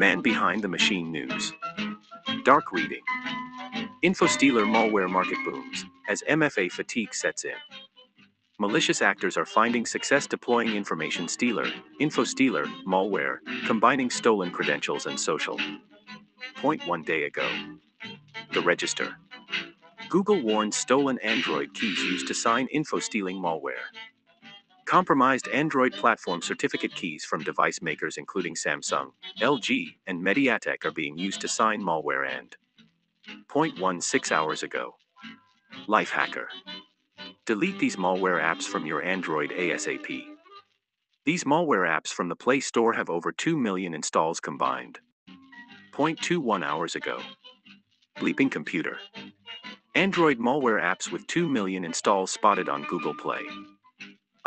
Man behind the machine news. Dark reading. InfoStealer malware market booms as MFA fatigue sets in. Malicious actors are finding success deploying information stealer, InfoStealer, malware, combining stolen credentials and social. Point one day ago. The register. Google warns stolen Android keys used to sign info stealing malware. Compromised Android platform certificate keys from device makers including Samsung, LG, and Mediatek are being used to sign malware and 0.16 hours ago. Lifehacker. Delete these malware apps from your Android ASAP. These malware apps from the Play Store have over 2 million installs combined. 0.21 hours ago. Bleeping Computer. Android malware apps with 2 million installs spotted on Google Play.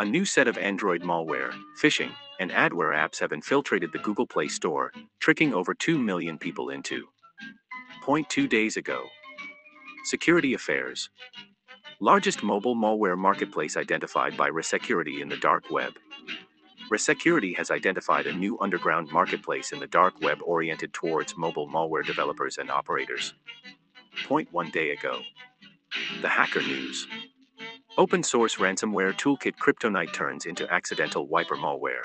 A new set of Android malware, phishing, and adware apps have infiltrated the Google Play Store, tricking over 2 million people into. Point two days ago. Security Affairs. Largest mobile malware marketplace identified by Resecurity in the dark web. Resecurity has identified a new underground marketplace in the dark web oriented towards mobile malware developers and operators. Point one day ago. The Hacker News. Open source ransomware toolkit Cryptonite turns into accidental wiper malware.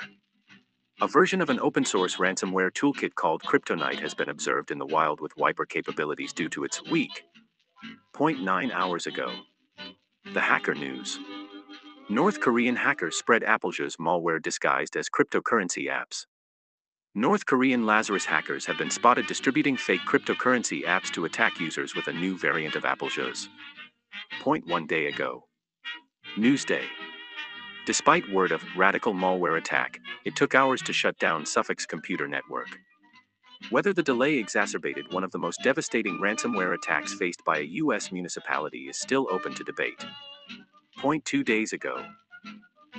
A version of an open source ransomware toolkit called Cryptonite has been observed in the wild with wiper capabilities due to its weak 0.9 hours ago. The Hacker News. North Korean hackers spread AppleJeus malware disguised as cryptocurrency apps. North Korean Lazarus hackers have been spotted distributing fake cryptocurrency apps to attack users with a new variant of AppleJeus. Point one day ago. Newsday. Despite word of radical malware attack, it took hours to shut down Suffolk's computer network. Whether the delay exacerbated one of the most devastating ransomware attacks faced by a U.S. municipality is still open to debate. Point two days ago.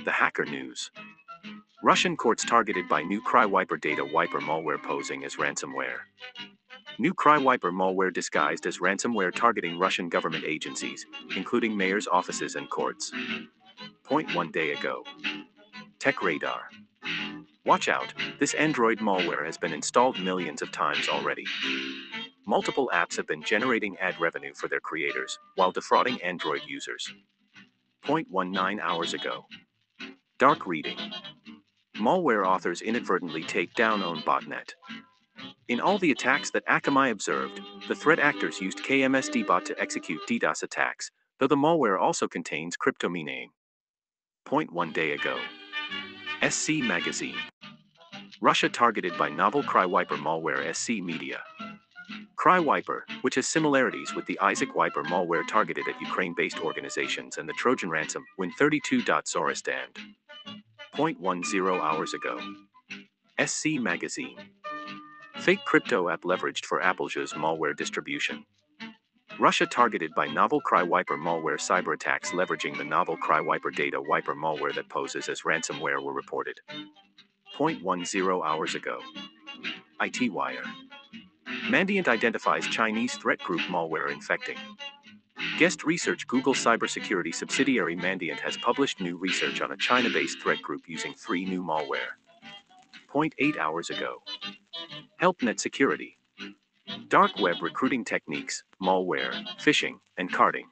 The Hacker News. Russian courts targeted by new CryWiper data wiper malware posing as ransomware. New CryWiper malware disguised as ransomware targeting Russian government agencies, including mayor's offices and courts. Point one day ago. Tech Radar. Watch out, this Android malware has been installed millions of times already. Multiple apps have been generating ad revenue for their creators, while defrauding Android users. 0.19 hours ago. Dark Reading. Malware authors inadvertently take down own botnet. In all the attacks that Akamai observed, the threat actors used KMSDBot to execute DDoS attacks, though the malware also contains cryptomining. Point one day ago. SC Magazine. Russia targeted by novel CryWiper malware SC Media. CryWiper, which has similarities with the Isaac Wiper malware targeted at Ukraine-based organizations and the Trojan ransom, win 32. Zoristan. 0.10 hours ago. SC Magazine. Fake crypto app leveraged for AppleJeus malware distribution. Russia targeted by novel CryWiper malware cyber attacks leveraging the novel CryWiper data wiper malware that poses as ransomware were reported. 0.10 hours ago. IT Wire. Mandiant identifies Chinese threat group malware infecting. Guest research Google cybersecurity subsidiary Mandiant has published new research on a China based threat group using three new malware. 0.8 hours ago. HelpNet Security. Dark web recruiting techniques, malware, phishing, and carding.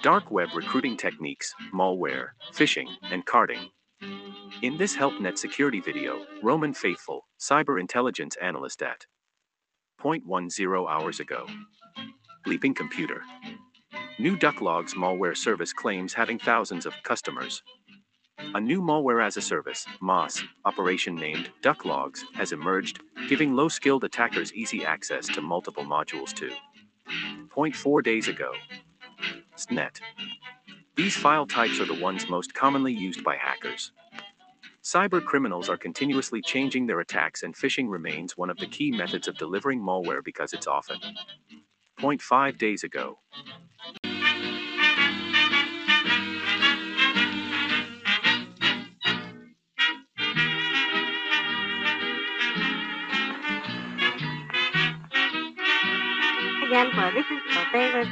Dark web recruiting techniques, malware, phishing, and carding. In this HelpNet security video, Roman Faithful, cyber intelligence analyst at 0.10 hours ago. Bleeping computer. New DuckLogs malware service claims having thousands of customers. A new malware as a service, MaaS, operation named DuckLogs, has emerged, giving low skilled attackers easy access to multiple modules too. 0.4 days ago. SNET. These file types are the ones most commonly used by hackers. Cyber criminals are continuously changing their attacks, and phishing remains one of the key methods of delivering malware because it's often. 0.5 days ago. Again, this is your favorite.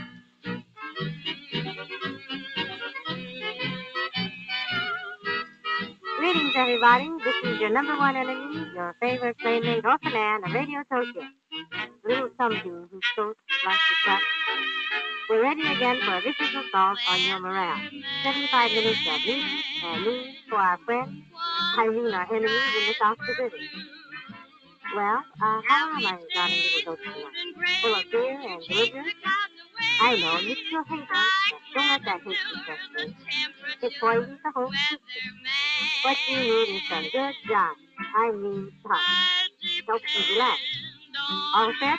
Greetings everybody. This is your number one enemy, your favorite playmate, Orphan Ann of Radio Tokyo. Little something whose throat like cut. We're ready again for a vicious assault on your morale. 75 minutes of news and news for our friends, fighting our enemies in the South Pacific. Well, uh, how am I, darling little ghost tonight? Full of fear and belligerence? I know, you still hate us, but don't let that hate you frustrate. It poisons the whole system. What you need is some good John. I mean pop. Helps you relax. All set?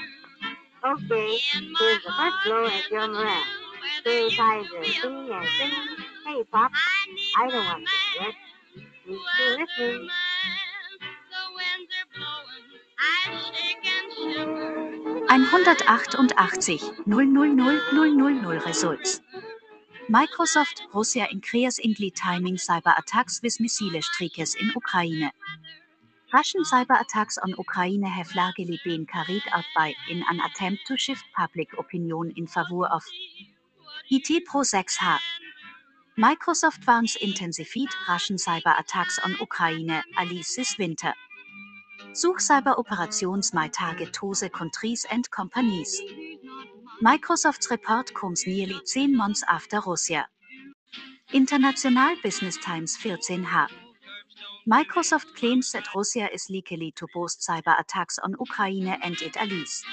Okay, here's the first blow at your morale. Here guys are singing and singing. Hey, Pop, I don't want to forget. You still listening. 188 000 results. Microsoft Russia increase ingli timing cyber attacks with missile strikes in Ukraine. Russian cyber attacks on Ukraine have largely been carried out by in an attempt to shift public opinion in favor of IT Pro 6H. Microsoft warns intensified Russian cyber attacks on Ukraine Alice this winter. Suchcyber-Operations my target Tose countries and companies. Microsoft's report comes nearly 10 months after Russia. International Business Times 14H. Microsoft claims that Russia is likely to boast cyber attacks on Ukraine and its allies.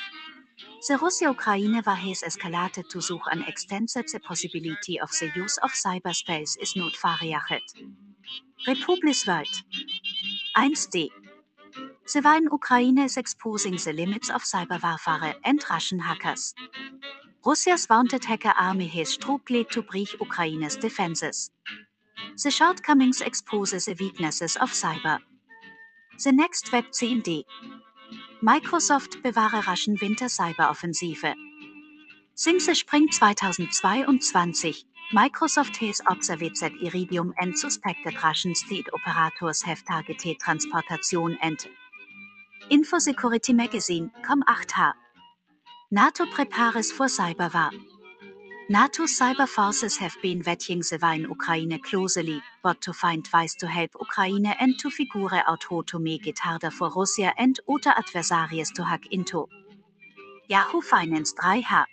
The Russia-Ukraine war has escalated to such an extent that the possibility of the use of cyberspace is not far Republisweit. 1D. The war in Ukraine is exposing the limits of cyber warfare and Russian hackers. Russia's vaunted hacker army has struggled to breach Ukraine's defenses. The shortcomings exposes the weaknesses of cyber. The next Web CMD. Microsoft bewahre Russian Winter Cyberoffensive. Since the Spring 2022, Microsoft has observed that Iridium and suspected Russian state operators have targeted transportation and Infosecurity Magazine, Com8H. NATO prepares for cyber war. NATO cyber forces have been watching the war in Ukraine closely, but to find ways to help Ukraine and to figure out how to make it harder for Russia and other adversaries to hack into. Yahoo Finance 3H.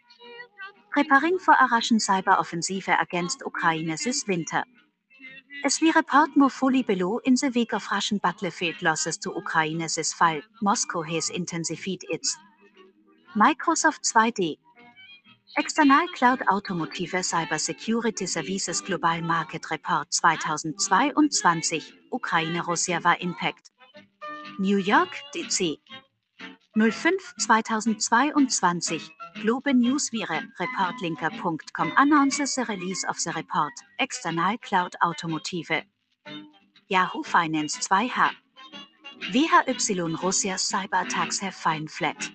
Preparing for a Russian cyber offensive against Ukraine this winter. As we report more fully below, in the wake of Russian battlefield losses to Ukraine this fall, Moscow has intensified its Microsoft 2D External Cloud Automotive Cybersecurity Services Global Market Report 2022 Ukraine-Russia war Impact. New York, DC 05 2022 Globe Newswire reportlinker.com announces the release of the report External Cloud Automotive. Yahoo Finance 2H. WHY Russia's cyber attacks have fallen flat.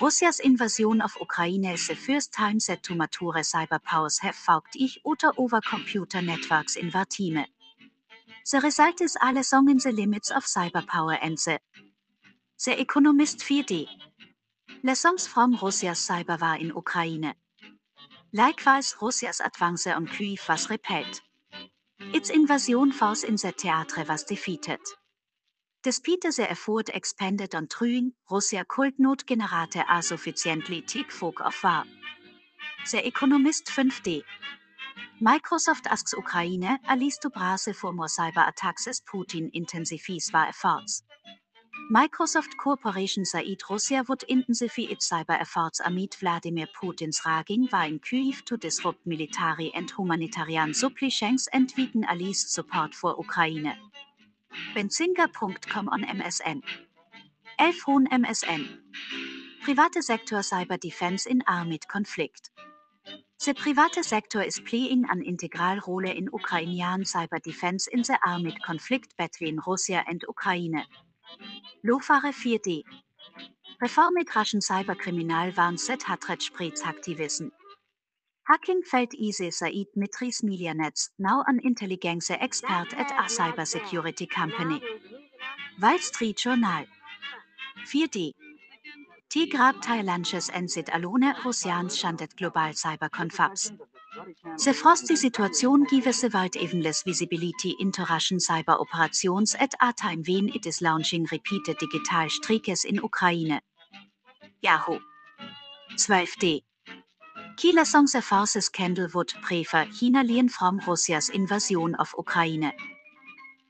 Russia's invasion of Ukraine is the first time that two mature cyber powers have fought each other over computer networks in war time. The result is alle song in the limits of cyber power and the The Economist 4D Lessons from Russia's cyber war in Ukraine. Likewise, Russia's advance on Kyiv was repelled. Its invasion force in the theatre was defeated. Despite the effort expended on truing, Russia could not generate a sufficiently thick fog of war. The Economist 5D. Microsoft asks Ukraine, at least to brace for more cyber attacks as Putin intensifies war efforts. Microsoft Corporation Said Russia would intensify its cyber efforts amid Vladimir Putin's raging war in Kyiv to disrupt military and humanitarian supply chains and weaken allies' support for Ukraine. Benzinga.com on MSN. Elfhon MSN. Private sector cyber defense in armed conflict. The private sector is playing an integral role in Ukrainian cyber defense in the armed conflict between Russia and Ukraine. Lofare 4D. Reformet Russian cyberkriminal warnset Hatred Spreadsaktivisten. Hacking fällt Ise Said Mitris Milianets, now an intelligence expert at a cybersecurity company. Wall Street Journal. 4D. T grab Thailandes ensit alone Russians shandet global cyberconfabs. Se frost die Situation give se weit evenless visibility into Russian cyber operations at a time when it is launching repeated digital strikes in Ukraine. Yahoo! 12d. Kieler songs a forces scandal would prefer China from Russia's invasion of Ukraine.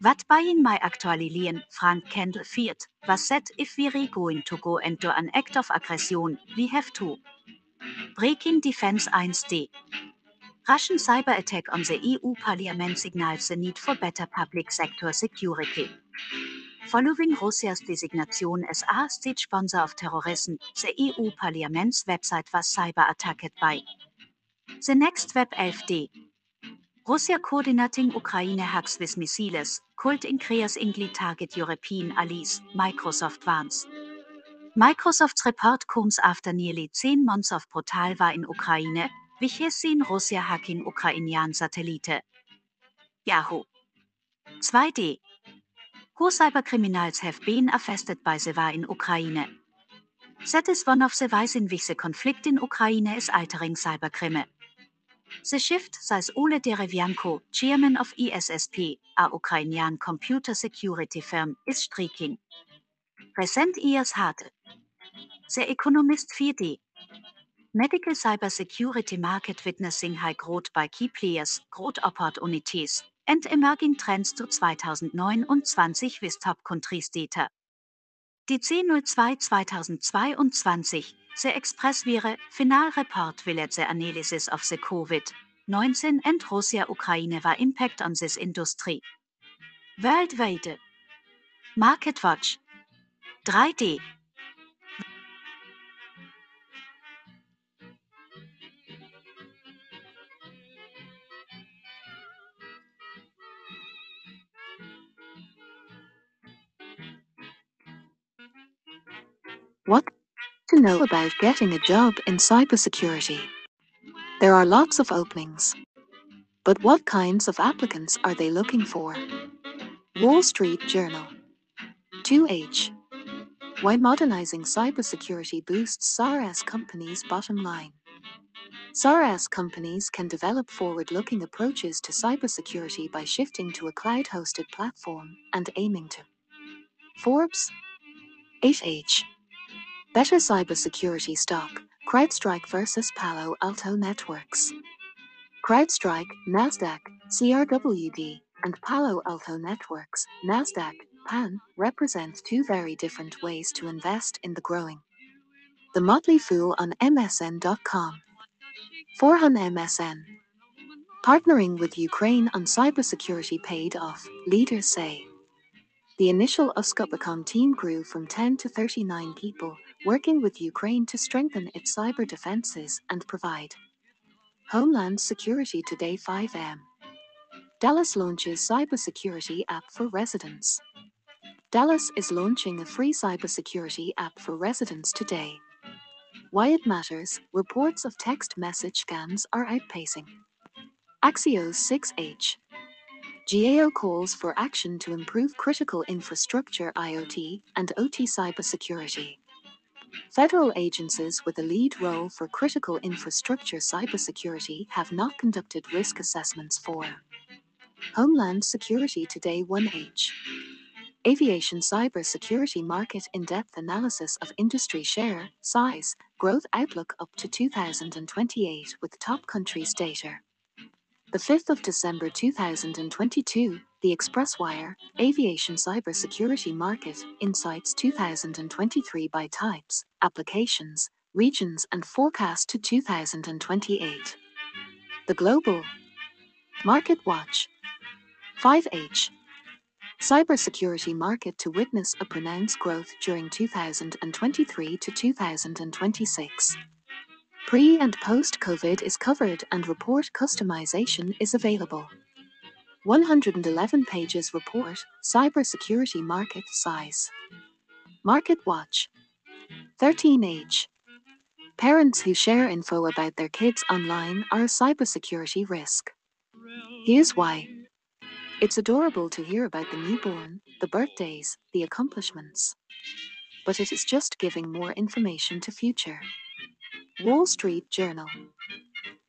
What buying my actually lien Frank Kendall feared was that if we are going to go into an act of aggression, we have to. Breaking Defense 1d. Russian cyber attack on the EU Parliament signals the need for better public sector security. Following Russia's designation as a state sponsor of terrorism, the EU Parliament's website was cyber attacked by the next web AFD. Russia coordinating Ukraine hacks with missiles, could increasingly target European allies, Microsoft warns. Microsoft's report comes after nearly 10 months of brutal war in Ukraine, seen Russia hacking Ukrainian satellite. Yahoo! 2D. Who cybercriminals have been affected by the war in Ukraine? That is one of the ways in which the conflict in Ukraine is altering cybercrime. The shift, says Ole Derevianko, chairman of ESSP, a Ukrainian computer security firm, is striking. Recent years had The Economist 4D. Medical cybersecurity market witnessing high growth by key players, growth opportunities, and emerging trends to 2029 with top countries data. Die C02 2022, the Express wäre Final Report will at the analysis of the COVID-19 and Russia-Ukraine war impact on this industry. Worldwide. Market Watch. 3D. What to know about getting a job in cybersecurity? There are lots of openings. But what kinds of applicants are they looking for? Wall Street Journal. 2H. Why modernizing cybersecurity boosts SaaS companies' bottom line. SaaS companies can develop forward looking approaches to cybersecurity by shifting to a cloud hosted platform and aiming to Forbes 8H. Better cybersecurity stock, CrowdStrike versus Palo Alto Networks. CrowdStrike, NASDAQ, CRWD, and Palo Alto Networks, NASDAQ, PAN, represent two very different ways to invest in the growing. The Motley Fool on MSN.com. Forhan MSN. Partnering with Ukraine on cybersecurity paid off, leaders say. The initial USCYBERCOM team grew from 10 to 39 people, working with Ukraine to strengthen its cyber defenses and provide Homeland Security Today 5M. Dallas launches cybersecurity app for residents. Dallas is launching a free cybersecurity app for residents today. Why it matters, reports of text message scams are outpacing. Axios 6H. GAO calls for action to improve critical infrastructure IoT and OT cybersecurity. Federal agencies with a lead role for critical infrastructure cybersecurity have not conducted risk assessments for Homeland Security Today 1H. Aviation cybersecurity market in depth analysis of industry share, size, growth outlook up to 2028 with top countries data. The 5th of December 2022, the Expresswire, Aviation Cybersecurity Market, Insights 2023 by types, applications, regions and forecast to 2028. The Global Market Watch 5H Cybersecurity market to witness a pronounced growth during 2023 to 2026. Pre and post COVID is covered and report customization is available. 111 pages report Cybersecurity market size. Market watch 13H. Parents who share info about their kids online are a cybersecurity risk. Here's why. It's adorable to hear about the newborn, the birthdays, the accomplishments. But it is just giving more information to future. Wall Street Journal.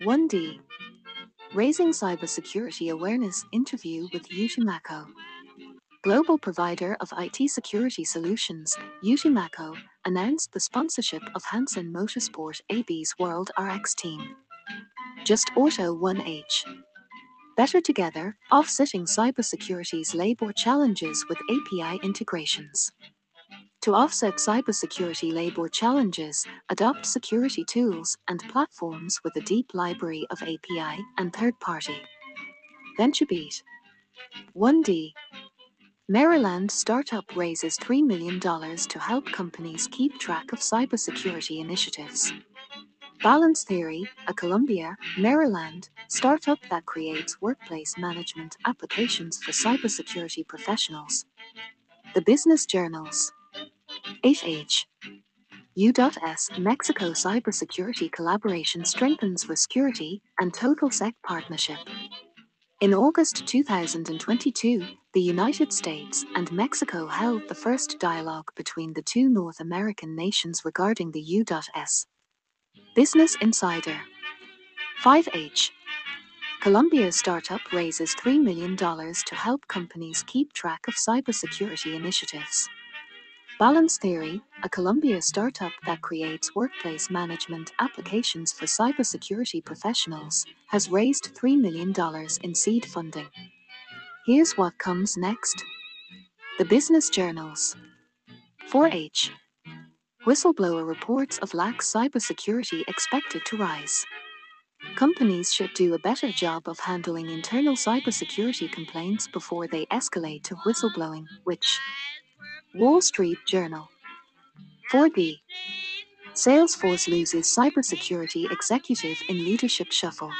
1D. Raising Cybersecurity Awareness interview with Utimaco. Global provider of IT security solutions, Utimaco, announced the sponsorship of Hansen Motorsport AB's World RX team. Just Auto 1H. Better together, offsetting cybersecurity's labor challenges with API integrations. To offset cybersecurity labor challenges, adopt security tools and platforms with a deep library of API and third party. VentureBeat 1D Maryland startup raises $3 million to help companies keep track of cybersecurity initiatives. Balance Theory, a Columbia, Maryland startup that creates workplace management applications for cybersecurity professionals. The Business Journals. HH. U.S. Mexico cybersecurity collaboration strengthens for security and TotalSec partnership. In August 2022, the United States and Mexico held the first dialogue between the two North American nations regarding the U.S. Business Insider 5H Colombia's startup raises $3 million to help companies keep track of cybersecurity initiatives. Balance Theory, a Columbia startup that creates workplace management applications for cybersecurity professionals, has raised $3 million in seed funding. Here's what comes next The Business Journals 4H Whistleblower reports of lax cybersecurity expected to rise. Companies should do a better job of handling internal cybersecurity complaints before they escalate to whistleblowing, which Wall Street Journal. 4B. Salesforce loses cybersecurity executive in leadership shuffle.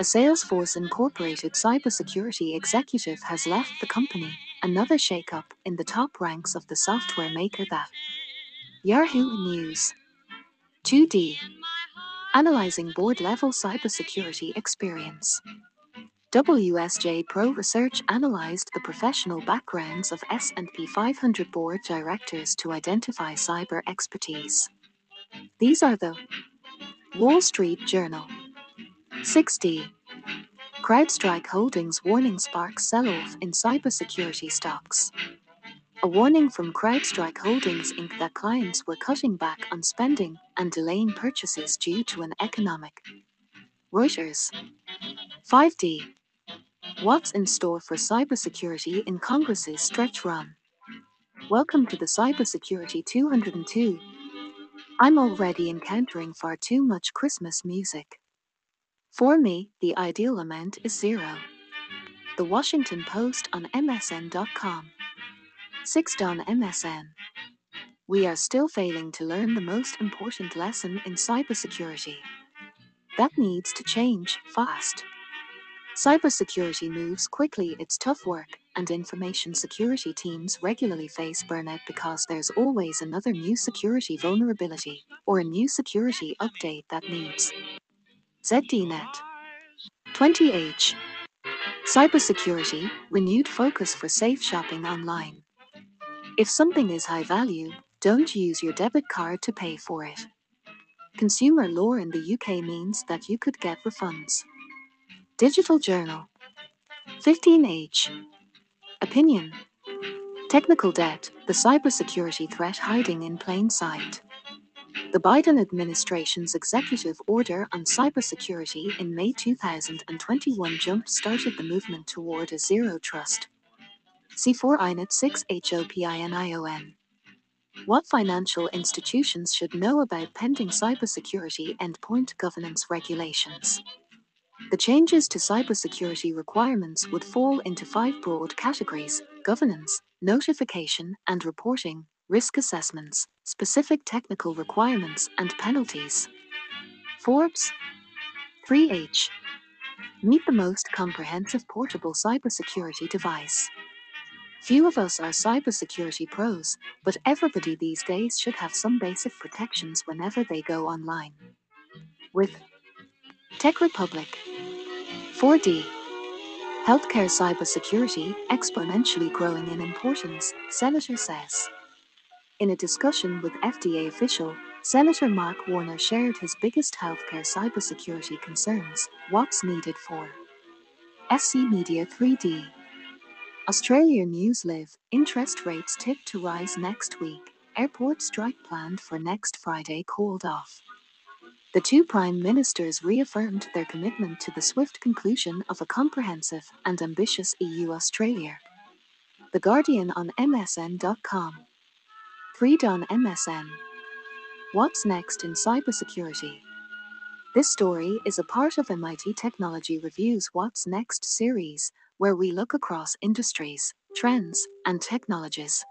A Salesforce Incorporated cybersecurity executive has left the company, another shakeup in the top ranks of the software maker that. Yahoo News. 2D. Analyzing board level cybersecurity experience. WSJ Pro Research analyzed the professional backgrounds of S&P 500 board directors to identify cyber expertise. These are the Wall Street Journal 6D CrowdStrike Holdings warning sparks sell-off in cybersecurity stocks. A warning from CrowdStrike Holdings Inc. that clients were cutting back on spending and delaying purchases due to an economic. Reuters 5D What's in store for cybersecurity in Congress's stretch run? Welcome to the Cybersecurity 202. I'm already encountering far too much Christmas music. For me, the ideal amount is zero. The Washington Post on MSN.com. 6 on MSN. We are still failing to learn the most important lesson in cybersecurity. That needs to change fast. Cybersecurity moves quickly, it's tough work, and information security teams regularly face burnout because there's always another new security vulnerability or a new security update that needs. ZDNet 20H Cybersecurity Renewed focus for safe shopping online. If something is high value, don't use your debit card to pay for it. Consumer law in the UK means that you could get refunds. Digital Journal 15H Opinion Technical debt, the cybersecurity threat hiding in plain sight. The Biden administration's executive order on cybersecurity in May 2021 jump started the movement toward a zero trust. C4 INET 6 HOPINION. What financial institutions should know about pending cybersecurity endpoint governance regulations? The changes to cybersecurity requirements would fall into five broad categories governance, notification and reporting, risk assessments, specific technical requirements, and penalties. Forbes 3H Meet the most comprehensive portable cybersecurity device. Few of us are cybersecurity pros, but everybody these days should have some basic protections whenever they go online. With Tech Republic 4D Healthcare cybersecurity exponentially growing in importance, Senator says. In a discussion with FDA official, Senator Mark Warner shared his biggest healthcare cybersecurity concerns. What's needed for SC Media 3D? Australia News Live interest rates tipped to rise next week. Airport strike planned for next Friday called off. The two prime ministers reaffirmed their commitment to the swift conclusion of a comprehensive and ambitious EU Australia. The Guardian on MSN.com. Read on MSN. What's next in cybersecurity? This story is a part of MIT Technology Review's What's Next series, where we look across industries, trends, and technologies.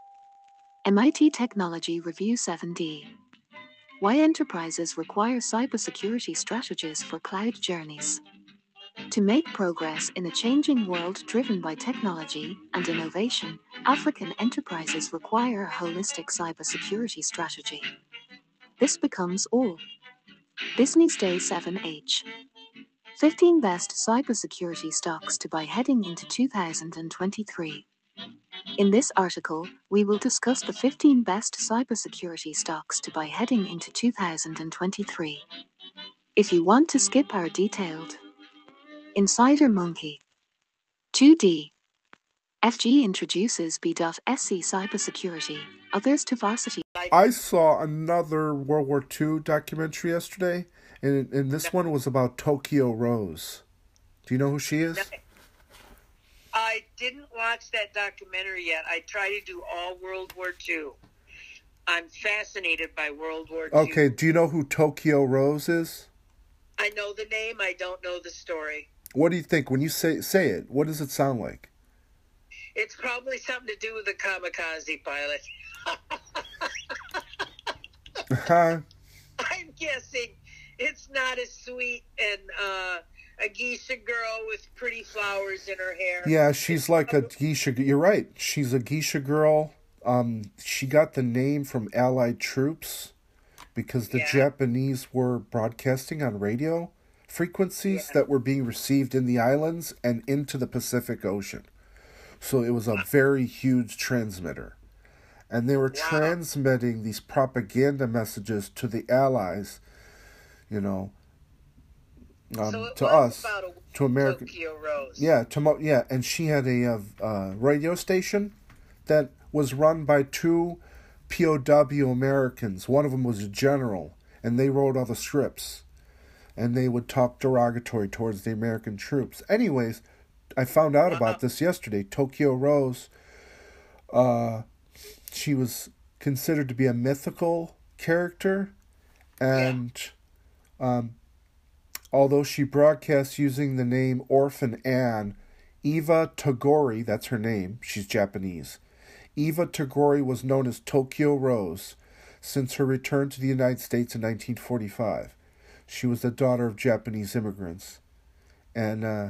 MIT Technology Review 7D. Why enterprises require cybersecurity strategies for cloud journeys. To make progress in a changing world driven by technology and innovation, African enterprises require a holistic cybersecurity strategy. This becomes all. Business Day 7H. 15 best cybersecurity stocks to buy heading into 2023. In this article, we will discuss the 15 best cybersecurity stocks to buy heading into 2023. If you want to skip our detailed Insider Monkey 2D FG introduces B.SC cybersecurity, others to varsity. I saw another World War II documentary yesterday, and and this one was about Tokyo Rose. Do you know who she is? I didn't watch that documentary yet. I try to do all World War II. I'm fascinated by World War II. Okay, do you know who Tokyo Rose is? I know the name. I don't know the story. What do you think when you say say it? What does it sound like? It's probably something to do with the kamikaze pilot. Huh? I'm guessing it's not as sweet and uh, a geisha girl with pretty flowers in her hair. Yeah, she's like a geisha. You're right. She's a geisha girl. Um, she got the name from Allied troops because the Yeah. Japanese were broadcasting on radio frequencies Yeah. that were being received in the islands and into the Pacific Ocean. So it was a very huge transmitter. And they were Wow. transmitting these propaganda messages to the Allies, you know, um, so it to was us, about a to America. Tokyo Rose. Yeah, to mo- yeah, and she had a uh, uh, radio station that was run by two POW Americans. One of them was a general, and they wrote all the scripts, and they would talk derogatory towards the American troops. Anyways, I found out about this yesterday. Tokyo Rose, uh, she was considered to be a mythical character, and um, although she broadcasts using the name Orphan Anne, Iva Toguri, that's her name, she's Japanese. Iva Toguri was known as Tokyo Rose since her return to the United States in 1945. She was the daughter of Japanese immigrants. And, uh,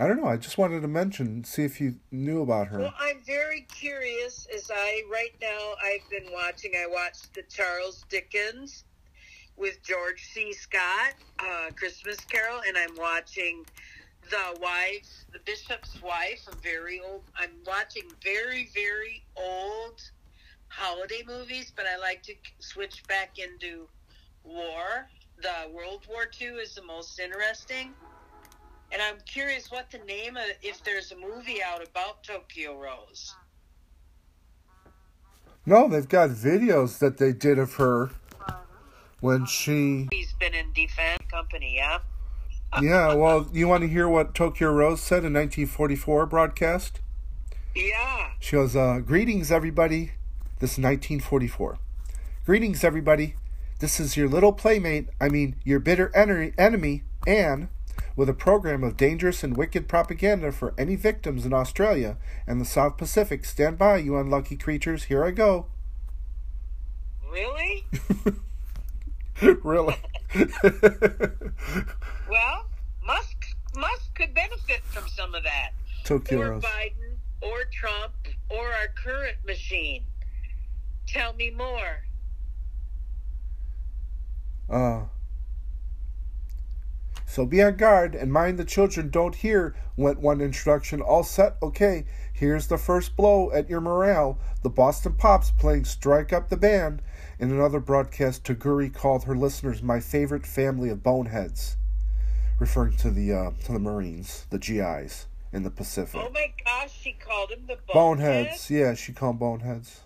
I don't know, I just wanted to mention, see if you knew about her. Well, I'm very curious as I, right now, I've been watching, I watched the Charles Dickens with George C. Scott, uh, Christmas Carol, and I'm watching the wife, the bishop's wife, a very old, I'm watching very, very old holiday movies, but I like to switch back into war. The World War II is the most interesting. And I'm curious what the name of, if there's a movie out about Tokyo Rose. No, they've got videos that they did of her when she. He's been in Defense Company, yeah? Yeah, well, you want to hear what Tokyo Rose said in 1944 broadcast? Yeah. She goes, uh, Greetings, everybody. This is 1944. Greetings, everybody. This is your little playmate, I mean, your bitter en- enemy, Anne, with a program of dangerous and wicked propaganda for any victims in Australia and the South Pacific. Stand by, you unlucky creatures. Here I go. Really? really? well, Musk Musk could benefit from some of that. Tokyo or Biden, or Trump, or our current machine. Tell me more. Uh, so be on guard and mind the children don't hear, went one introduction. All set? Okay, here's the first blow at your morale. The Boston Pops playing Strike Up the Band. In another broadcast, Toguri called her listeners my favorite family of boneheads, referring to the uh, to the Marines, the GIs in the Pacific. Oh my gosh, she called him the boneheads. Yeah, she called them boneheads.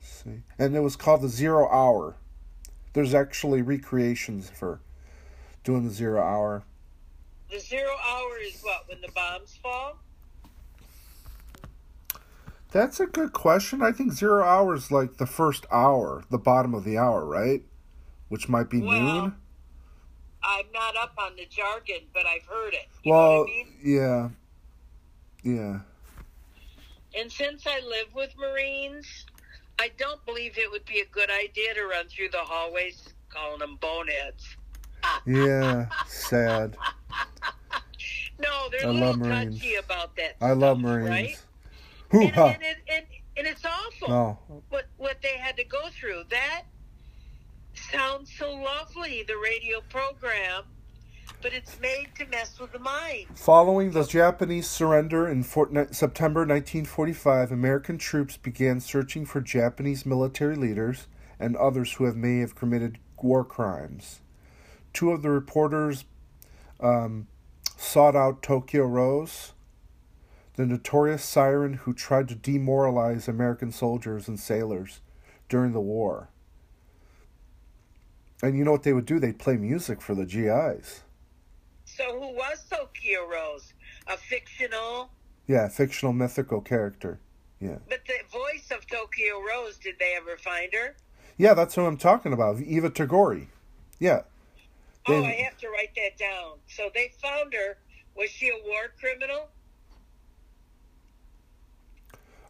Let's see, and it was called the Zero Hour. There's actually recreations for doing the Zero Hour. The zero hour is what when the bombs fall. That's a good question. I think zero hours like the first hour, the bottom of the hour, right? Which might be Well, noon. I'm not up on the jargon, but I've heard it. You Well, I mean? yeah, yeah. And since I live with Marines, I don't believe it would be a good idea to run through the hallways calling them boneheads. Yeah, sad. No, they're I a little love Marines. touchy about that. I love Marines. Right? And, and, it, and, and it's awful No, what what they had to go through. That sounds so lovely, the radio program, but it's made to mess with the mind. Following the Japanese surrender in Fort- September 1945, American troops began searching for Japanese military leaders and others who have may have committed war crimes. Two of the reporters um, sought out Tokyo Rose, the notorious siren who tried to demoralize American soldiers and sailors during the war. And you know what they would do? They'd play music for the GIs. So who was Tokyo Rose? A fictional, Yeah, fictional mythical character. Yeah. but the voice of Tokyo Rose. Did they ever find her? Yeah, that's who I'm talking about. Iva Toguri. Yeah. Oh, I have to write that down. So they found her. Was she a war criminal?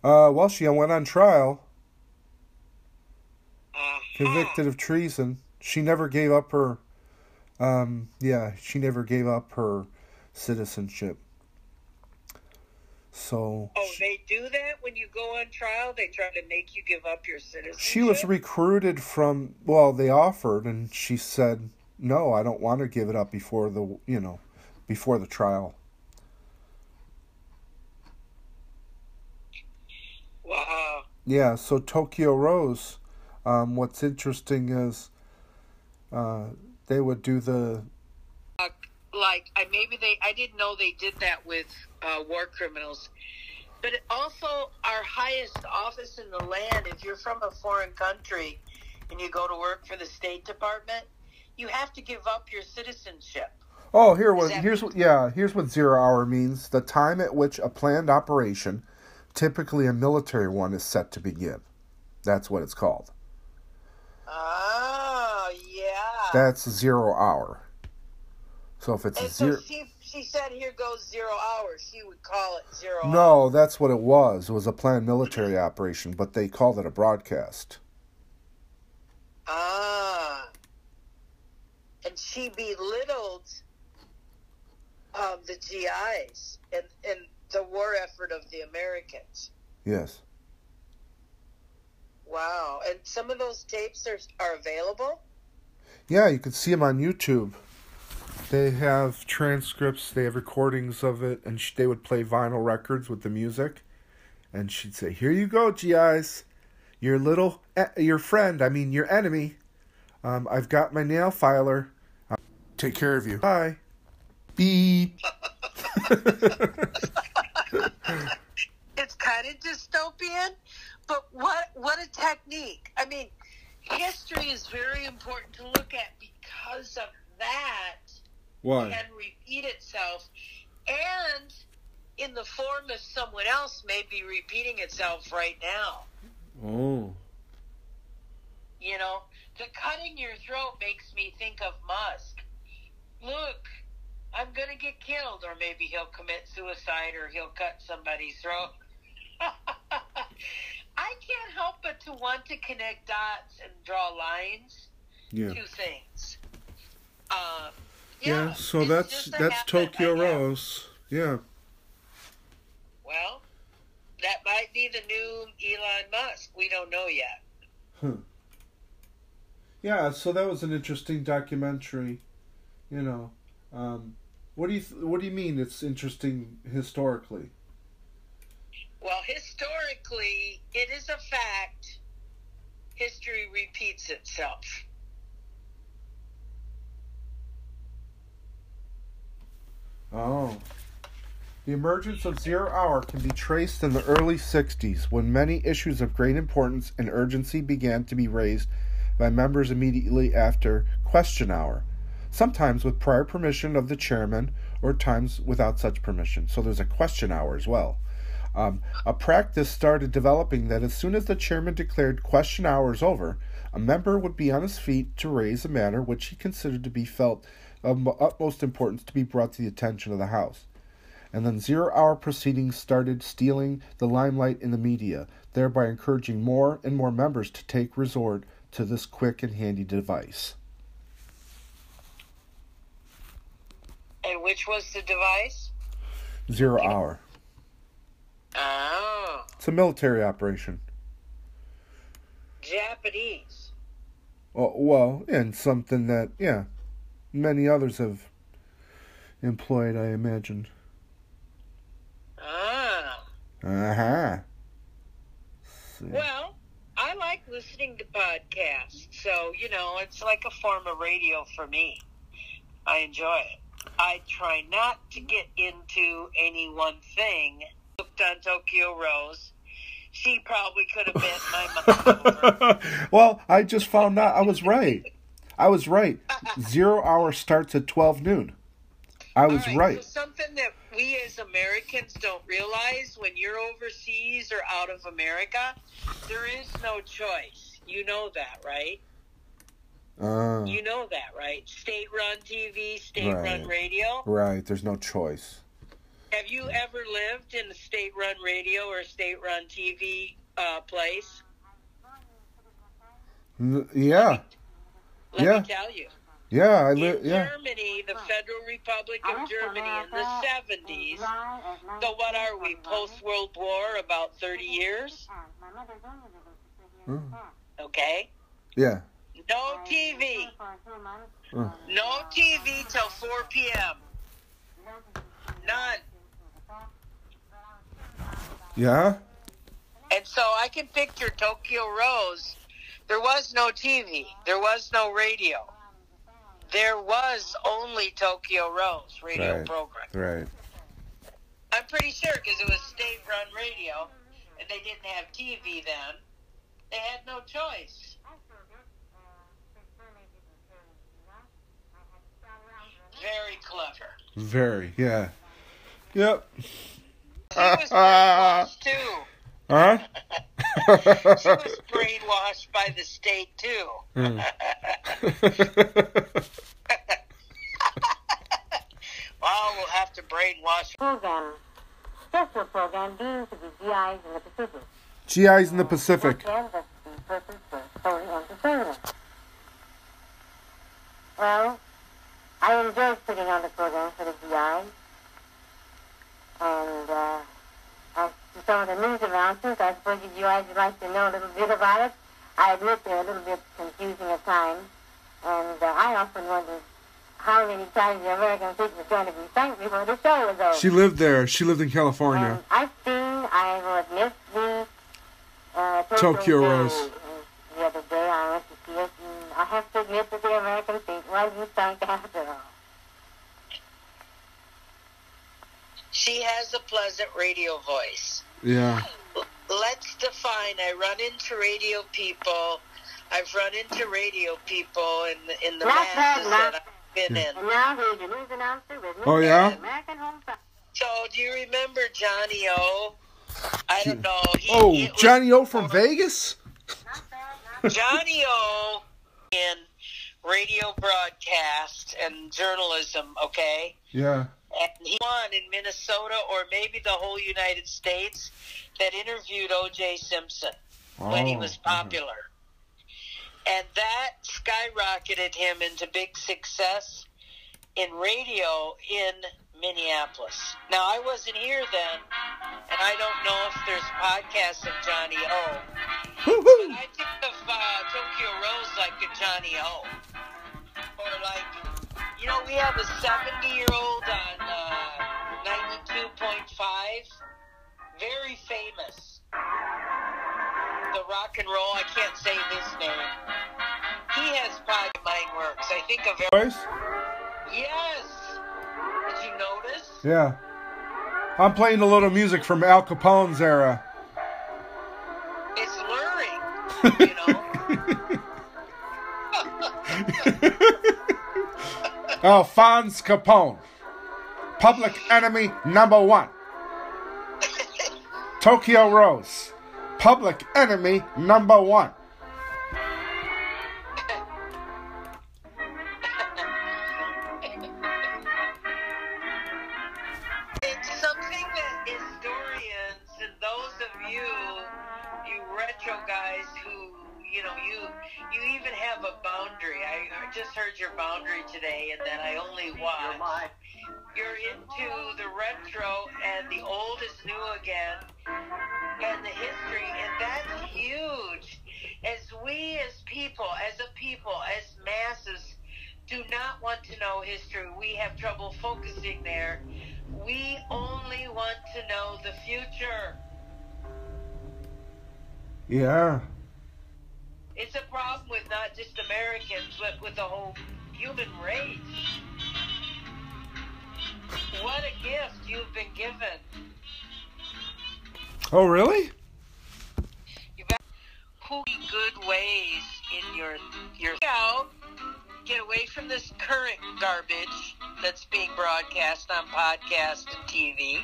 Uh, well, she went on trial, convicted of treason. She never gave up her. Um, yeah, she never gave up her citizenship. So Oh, they do that when you go on trial. They try to make you give up your citizenship. she was recruited from. Well, they offered, and she said, "No, I don't want to give it up before the you know, before the trial." wow. Yeah, so Tokyo Rose, um, what's interesting is uh, they would do the. Like, I maybe they. I didn't know they did that with uh, war criminals. But also, our highest office in the land. If you're from a foreign country and you go to work for the State Department, you have to give up your citizenship. Oh, here what that- here's what yeah here's what zero hour means: the time at which a planned operation, typically a military one, is set to begin. That's what it's called. Oh, yeah. That's zero hour. So if it's and a so zero, she, she said, "Here goes zero hours." She would call it zero. no, that's what it was. It was a planned military operation, but they called it a broadcast. Ah. And she belittled um, the GIs and, and the war effort of the Americans. Yes. Wow. And some of those tapes are, are available? Yeah, you can see them on YouTube. They have transcripts, they have recordings of it, and sh- they would play vinyl records with the music. And she'd say, "Here you go, GIs, your little, your friend, I mean your enemy. Um, I've got my nail filer. I'll take care of you. Bye. Beep." It's kind of dystopian, but what what a technique. I mean, history is very important to look at because of that. Why? can repeat itself and in the form of someone else may be repeating itself right now. Oh. You know, the cutting your throat makes me think of Musk. Look, I'm going to get killed, or maybe he'll commit suicide or he'll cut somebody's throat. I can't help but to want to connect dots and draw lines Yeah. to things. Um, Yeah, so that's that's Tokyo Rose. Yeah. Well, that might be the new Elon Musk. We don't know yet. Hmm. Yeah, so that was an interesting documentary. You know, um, what do you th- what do you mean? It's interesting historically. Well, historically, it is a fact history repeats itself. Oh. The emergence of Zero Hour can be traced in the early 60s when many issues of great importance and urgency began to be raised by members immediately after Question Hour, sometimes with prior permission of the chairman or times without such permission. So there's a Question Hour as well. Um, a practice started developing that as soon as the chairman declared question hours over, a member would be on his feet to raise a matter which he considered to be felt of utmost importance to be brought to the attention of the House. And then zero hour proceedings started stealing the limelight in the media, thereby encouraging more and more members to take resort to this quick and handy device. And which was the device? Zero hour. Oh, It's a military operation. Japanese. Well, well, and something that, yeah, many others have employed, I imagine. Ah. Uh huh. Well, I like listening to podcasts, so you know it's like a form of radio for me. I enjoy it. I try not to get into any one thing. Looked on Tokyo Rose. She probably could have bent my over. well, I just found out I was right. I was right. Zero hour starts at 12 noon. I was All right. So something that we as Americans don't realize when you're overseas or out of America, there is no choice. You know that, right? Uh, You know that, right? State run TV, state run radio. right, there's no choice. Have you ever lived in a state run radio or state run TV uh, place? N- Yeah, Let Yeah. me tell you. yeah, I In live. Yeah, Germany, the Federal Republic of Germany in the 70s, so what are we, post World War, about 30 years? Mm. Okay? yeah. No TV. Mm. No TV till 4 p.m. None. Yeah? And so I can picture Tokyo Rose. There was no TV. There was no radio. There was only Tokyo Rose radio Right. program. Right. I'm pretty sure because it was state-run radio, and they didn't have TV then. They had no choice. Very clever. Very, yeah. Yep. She was brainwashed too. Huh? She was brainwashed by the state too. Mm. Well, we'll have to brainwash. program, special program deemed to be GIs in the Pacific. GIs in the Pacific. Again, that's the purpose for solely entertainment. Well, I enjoy putting on the program for the VI. And uh, as to some of the news announcements, I suppose you GIs would like to know a little bit about it. I admit they're a little bit confusing at times. And uh, I often wonder how many times the American people are going to be thanked before the show is over. She lived there. She lived in California. Um, I've seen, I will admit, the uh, Tokyo Show, Rose. uh, The other day I went to see it, and I have to admit that the American people wasn't thanked after all. She has a pleasant radio voice. Yeah. Let's define. I run into radio people. I've run into radio people in the, in the Not bad, masses not- that I've been in. And now here's your news announcer with Oh, yeah? American Home So, do you remember Johnny O? I don't know. He, Oh, it Johnny O from Vegas? Not bad, not Johnny O in radio broadcast and journalism, okay? Yeah. And he won in Minnesota or maybe the whole United States that interviewed O.J. Simpson when he Oh, was mhm. popular. And that skyrocketed him into big success in radio in Minneapolis. Now, I wasn't here then, and I don't know if there's podcasts of Johnny O. Woo-hoo. I think of uh, Tokyo Rose like a Johnny O. Or like, you know, we have a 70 year old on uh, 92.5, very famous. The rock and roll, I can't say his name. He has Pod Mind Works. I think of Boys? Yes. Did you notice? Yeah. I'm playing a little music from Al Capone's era. It's luring, know. Oh, Capone. Public enemy number one. Tokyo Rose. Public enemy number one. Retro and the old is new again, and the history, and that's huge. As we, as people, as a people, as masses, do not want to know history. We have trouble focusing there. We only want to know the future. Yeah. It's a problem with not just Americans, but with the whole human race. What a gift you've been given. Oh, really? You've got good ways in your your out. Get away from this current garbage that's being broadcast on podcast and TV,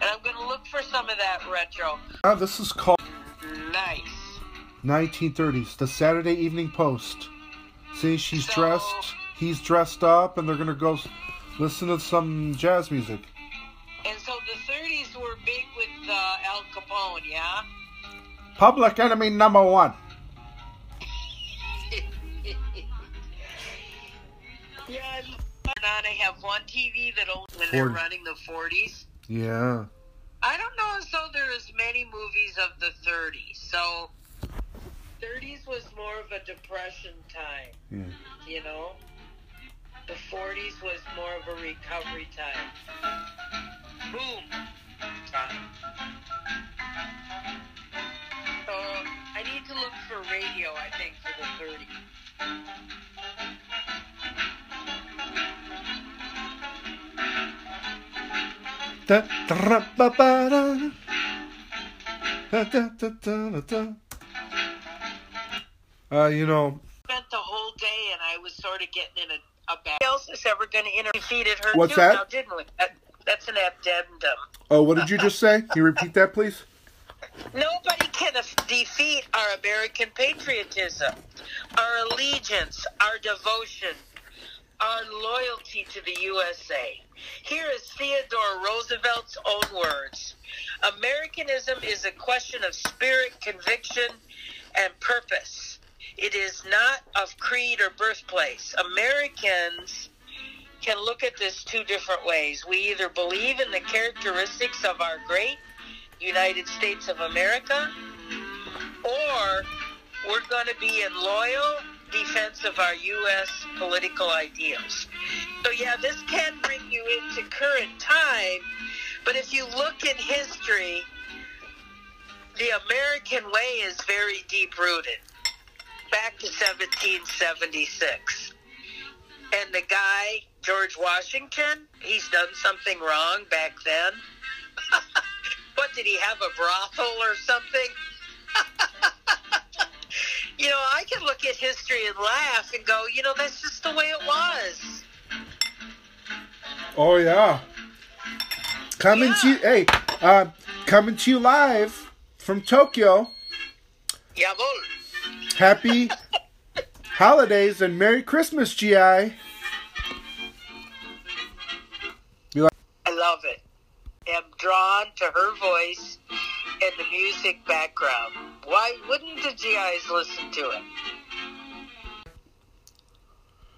and I'm going to look for some of that retro. Ah, this is called Nice. 1930s, the Saturday Evening Post. See, she's So- dressed, he's dressed up, and they're gonna go s- listen to some jazz music. And so the 30s were big with uh, Al Capone, yeah? Public enemy number one. yeah. I'm- I have one TV that only when they're running the 40s. Yeah. I don't know as though there is many movies of the 30s. So 30s was more of a depression time, Yeah. you know. The 40s was more of a recovery time. Boom time. So I need to look for radio. I think for the 30s. Da, da, ba, ba, da. Da, da, da, da, da, da. Uh, you know, Spent the whole day, and I was sort of getting in a, a bad. Who else is ever going to? Defeated her What's too, that? now, didn't we? That, that's an addendum. oh, what did you just say? Can you repeat that, please? Nobody can defeat our American patriotism, our allegiance, our devotion, our loyalty to the USA. Here is Theodore Roosevelt's own words Americanism is a question of spirit, conviction, and purpose. It is not of creed or birthplace. Americans can look at this two different ways. We either believe in the characteristics of our great United States of America, or we're going to be in loyal defense of our U.S. political ideals. So, yeah, this can bring you into current time, but if you look in history, the American way is very deep rooted. Back to 1776. And the guy, George Washington, he's done something wrong back then. what did he have a brothel or something? you know, I can look at history and laugh and go, you know, that's just the way it was. Oh yeah. Coming to you, hey, uh, coming to you live from Tokyo. Jawohl. Happy holidays and Merry Christmas, GI. I love it. Am drawn to her voice and the music background. Why wouldn't the GIs listen to it?